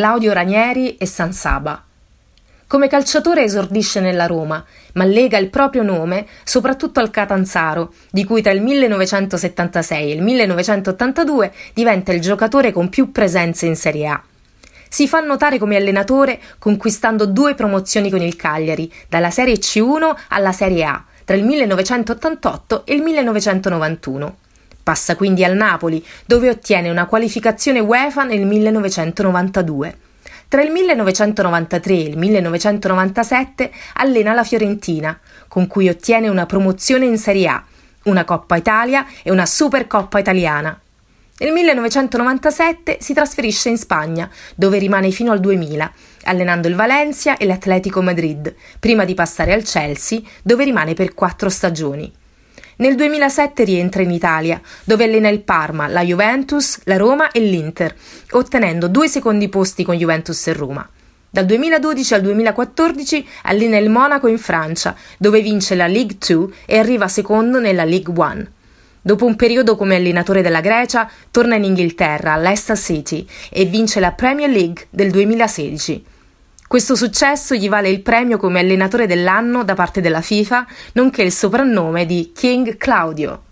Claudio Ranieri e San Saba. Come calciatore esordisce nella Roma, ma lega il proprio nome soprattutto al Catanzaro, di cui tra il 1976 e il 1982 diventa il giocatore con più presenze in Serie A. Si fa notare come allenatore conquistando due promozioni con il Cagliari, dalla Serie C1 alla Serie A, tra il 1988 e il 1991. Passa quindi al Napoli, dove ottiene una qualificazione UEFA nel 1992. Tra il 1993 e il 1997 allena la Fiorentina, con cui ottiene una promozione in Serie A, una Coppa Italia e una Supercoppa italiana. Nel 1997 si trasferisce in Spagna, dove rimane fino al 2000, allenando il Valencia e l'Atletico Madrid, prima di passare al Chelsea, dove rimane per quattro stagioni. Nel 2007 rientra in Italia, dove allena il Parma, la Juventus, la Roma e l'Inter, ottenendo due secondi posti con Juventus e Roma. Dal 2012 al 2014 allena il Monaco in Francia, dove vince la Ligue 2 e arriva secondo nella Ligue 1. Dopo un periodo come allenatore della Grecia, torna in Inghilterra, all'Esta City, e vince la Premier League del 2016. Questo successo gli vale il premio come allenatore dell'anno da parte della FIFA, nonché il soprannome di King Claudio.